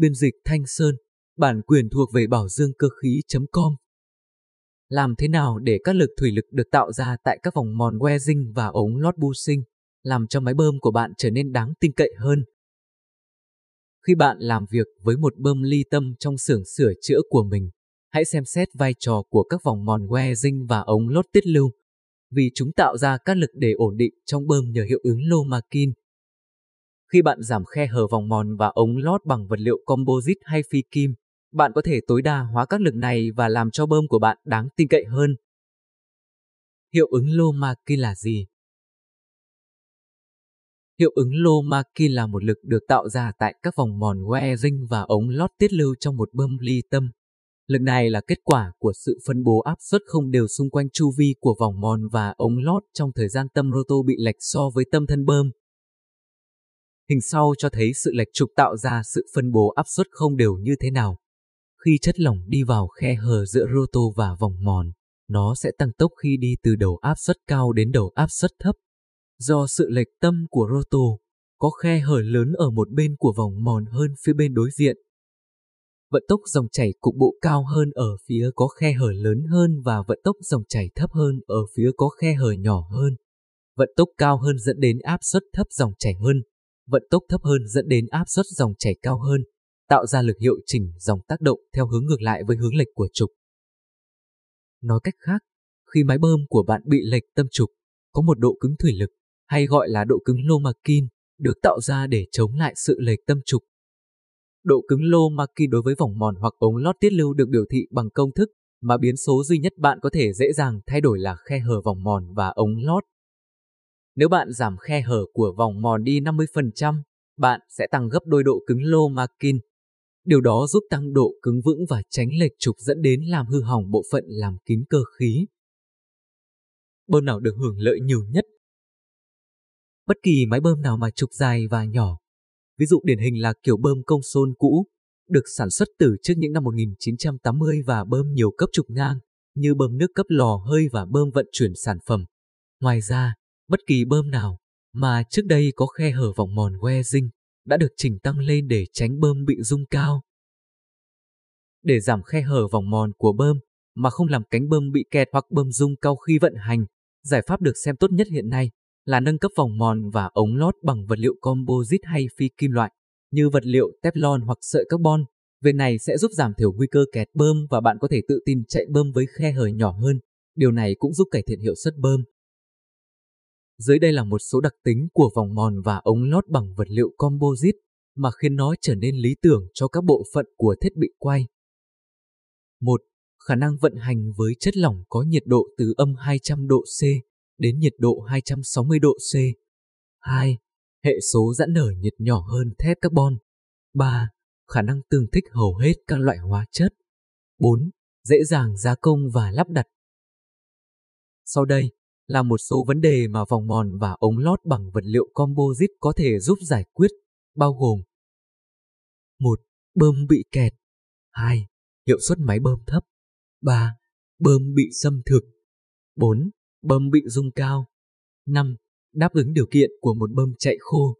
Biên dịch Thanh Sơn, bản quyền thuộc về bảo dương cơ khí.com. Làm thế nào để các lực thủy lực được tạo ra tại các vòng mòn welding và ống lót bu sinh, làm cho máy bơm của bạn trở nên đáng tin cậy hơn? Khi bạn làm việc với một bơm ly tâm trong xưởng sửa chữa của mình, hãy xem xét vai trò của các vòng mòn welding và ống lót tiết lưu, vì chúng tạo ra các lực để ổn định trong bơm nhờ hiệu ứng Lomakin. Khi bạn giảm khe hở vòng mòn và ống lót bằng vật liệu composite hay phi kim, bạn có thể tối đa hóa các lực này và làm cho bơm của bạn đáng tin cậy hơn. Hiệu ứng Lomaki là gì? Hiệu ứng Lomaki là một lực được tạo ra tại các vòng mòn wearing và ống lót tiết lưu trong một bơm ly tâm. Lực này là kết quả của sự phân bố áp suất không đều xung quanh chu vi của vòng mòn và ống lót trong thời gian tâm roto bị lệch so với tâm thân bơm. Hình sau cho thấy sự lệch trục tạo ra sự phân bố áp suất không đều như thế nào. Khi chất lỏng đi vào khe hở giữa roto và vòng mòn, nó sẽ tăng tốc khi đi từ đầu áp suất cao đến đầu áp suất thấp. Do sự lệch tâm của roto, có khe hở lớn ở một bên của vòng mòn hơn phía bên đối diện vận tốc dòng chảy cục bộ cao hơn ở phía có khe hở lớn hơn và vận tốc dòng chảy thấp hơn ở phía có khe hở nhỏ hơn. Vận tốc cao hơn dẫn đến áp suất thấp dòng chảy hơn, vận tốc thấp hơn dẫn đến áp suất dòng chảy cao hơn, tạo ra lực hiệu chỉnh dòng tác động theo hướng ngược lại với hướng lệch của trục. Nói cách khác, khi máy bơm của bạn bị lệch tâm trục, có một độ cứng thủy lực, hay gọi là độ cứng Lomakin, được tạo ra để chống lại sự lệch tâm trục Độ cứng lô đối với vòng mòn hoặc ống lót tiết lưu được biểu thị bằng công thức mà biến số duy nhất bạn có thể dễ dàng thay đổi là khe hở vòng mòn và ống lót. Nếu bạn giảm khe hở của vòng mòn đi 50%, bạn sẽ tăng gấp đôi độ cứng lô Makin. Điều đó giúp tăng độ cứng vững và tránh lệch trục dẫn đến làm hư hỏng bộ phận làm kín cơ khí. Bơm nào được hưởng lợi nhiều nhất? Bất kỳ máy bơm nào mà trục dài và nhỏ Ví dụ điển hình là kiểu bơm công xôn cũ, được sản xuất từ trước những năm 1980 và bơm nhiều cấp trục ngang, như bơm nước cấp lò hơi và bơm vận chuyển sản phẩm. Ngoài ra, bất kỳ bơm nào mà trước đây có khe hở vòng mòn que dinh đã được chỉnh tăng lên để tránh bơm bị rung cao. Để giảm khe hở vòng mòn của bơm mà không làm cánh bơm bị kẹt hoặc bơm rung cao khi vận hành, giải pháp được xem tốt nhất hiện nay là nâng cấp vòng mòn và ống lót bằng vật liệu composite hay phi kim loại, như vật liệu Teflon hoặc sợi carbon. Việc này sẽ giúp giảm thiểu nguy cơ kẹt bơm và bạn có thể tự tin chạy bơm với khe hở nhỏ hơn. Điều này cũng giúp cải thiện hiệu suất bơm. Dưới đây là một số đặc tính của vòng mòn và ống lót bằng vật liệu composite mà khiến nó trở nên lý tưởng cho các bộ phận của thiết bị quay. 1. Khả năng vận hành với chất lỏng có nhiệt độ từ âm 200 độ C đến nhiệt độ 260 độ C. 2. Hệ số giãn nở nhiệt nhỏ hơn thép carbon. 3. Khả năng tương thích hầu hết các loại hóa chất. 4. Dễ dàng gia công và lắp đặt. Sau đây là một số vấn đề mà vòng mòn và ống lót bằng vật liệu composite có thể giúp giải quyết, bao gồm 1. Bơm bị kẹt 2. Hiệu suất máy bơm thấp 3. Bơm bị xâm thực 4 bơm bị rung cao. 5. Đáp ứng điều kiện của một bơm chạy khô.